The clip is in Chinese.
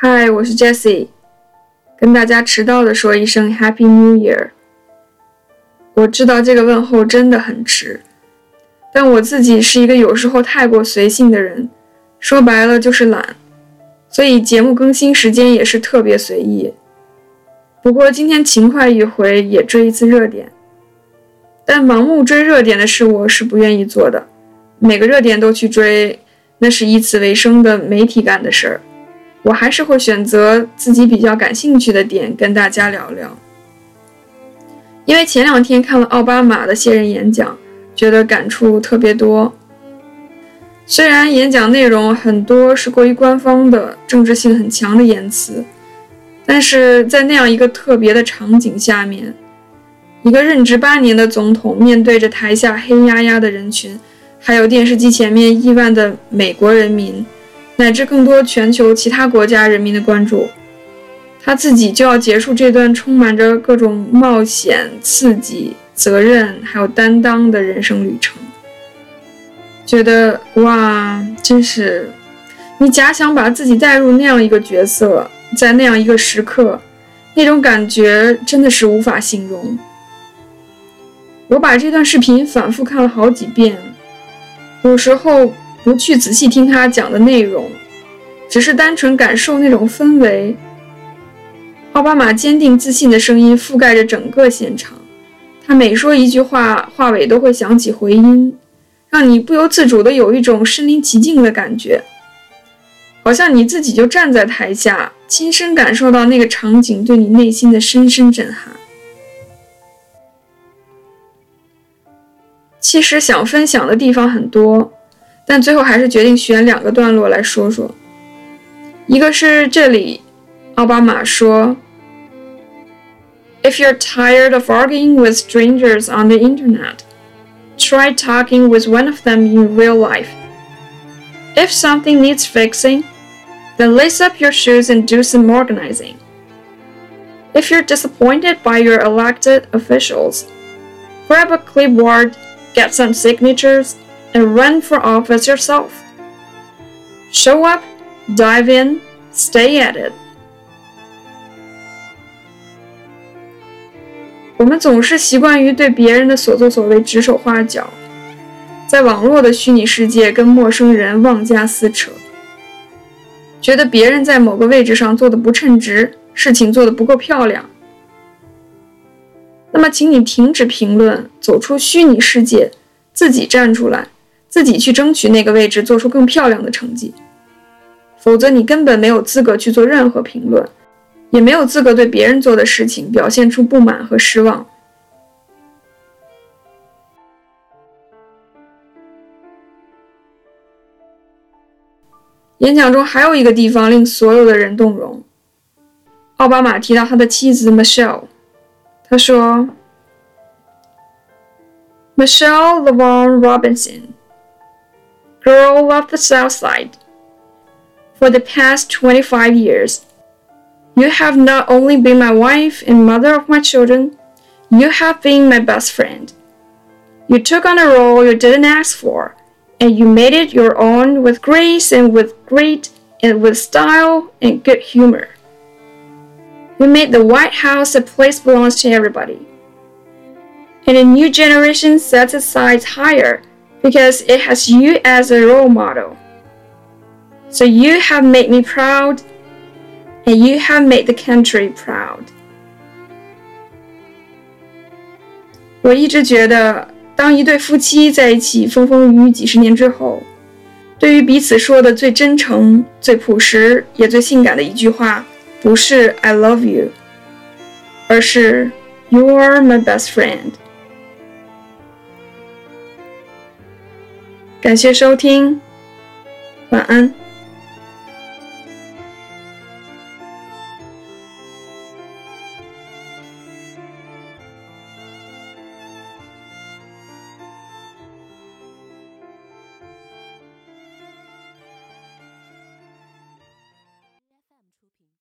嗨，我是 Jessie，跟大家迟到的说一声 Happy New Year。我知道这个问候真的很迟，但我自己是一个有时候太过随性的人，说白了就是懒，所以节目更新时间也是特别随意。不过今天勤快一回，也追一次热点。但盲目追热点的事，我是不愿意做的。每个热点都去追，那是以此为生的媒体干的事儿。我还是会选择自己比较感兴趣的点跟大家聊聊。因为前两天看了奥巴马的卸任演讲，觉得感触特别多。虽然演讲内容很多是过于官方的、政治性很强的言辞。但是在那样一个特别的场景下面，一个任职八年的总统面对着台下黑压压的人群，还有电视机前面亿万的美国人民，乃至更多全球其他国家人民的关注，他自己就要结束这段充满着各种冒险、刺激、责任还有担当的人生旅程。觉得哇，真是，你假想把自己带入那样一个角色。在那样一个时刻，那种感觉真的是无法形容。我把这段视频反复看了好几遍，有时候不去仔细听他讲的内容，只是单纯感受那种氛围。奥巴马坚定自信的声音覆盖着整个现场，他每说一句话，话尾都会响起回音，让你不由自主的有一种身临其境的感觉。好像你自己就站在台下，亲身感受到那个场景对你内心的深深震撼。其实想分享的地方很多，但最后还是决定选两个段落来说说。一个是这里，奥巴马说：“If you're tired of arguing with strangers on the internet, try talking with one of them in real life. If something needs fixing.” Then lace up your shoes and do some organizing. If you're disappointed by your elected officials, grab a clipboard, get some signatures, and run for office yourself. Show up, dive in, stay at it. 我们总是习惯于对别人的所作所为指手画脚，在网络的虚拟世界跟陌生人妄加撕扯。觉得别人在某个位置上做的不称职，事情做的不够漂亮，那么，请你停止评论，走出虚拟世界，自己站出来，自己去争取那个位置，做出更漂亮的成绩。否则，你根本没有资格去做任何评论，也没有资格对别人做的事情表现出不满和失望。演讲中还有一个地方令所有的人动容。奥巴马提到他的妻子 Michelle，他说：“Michelle LeVon Robinson, girl of the South Side, for the past 25 years, you have not only been my wife and mother of my children, you have been my best friend. You took on a role you didn't ask for and you made it your own with grace and with grit and with style and good humor. You made the White House a place belongs to everybody. And a new generation sets its sights higher because it has you as a role model. So you have made me proud, and you have made the country proud. 我一直觉得当一对夫妻在一起风风雨雨几十年之后，对于彼此说的最真诚、最朴实也最性感的一句话，不是 "I love you"，而是 "You're my best friend"。 感谢收听，晚安。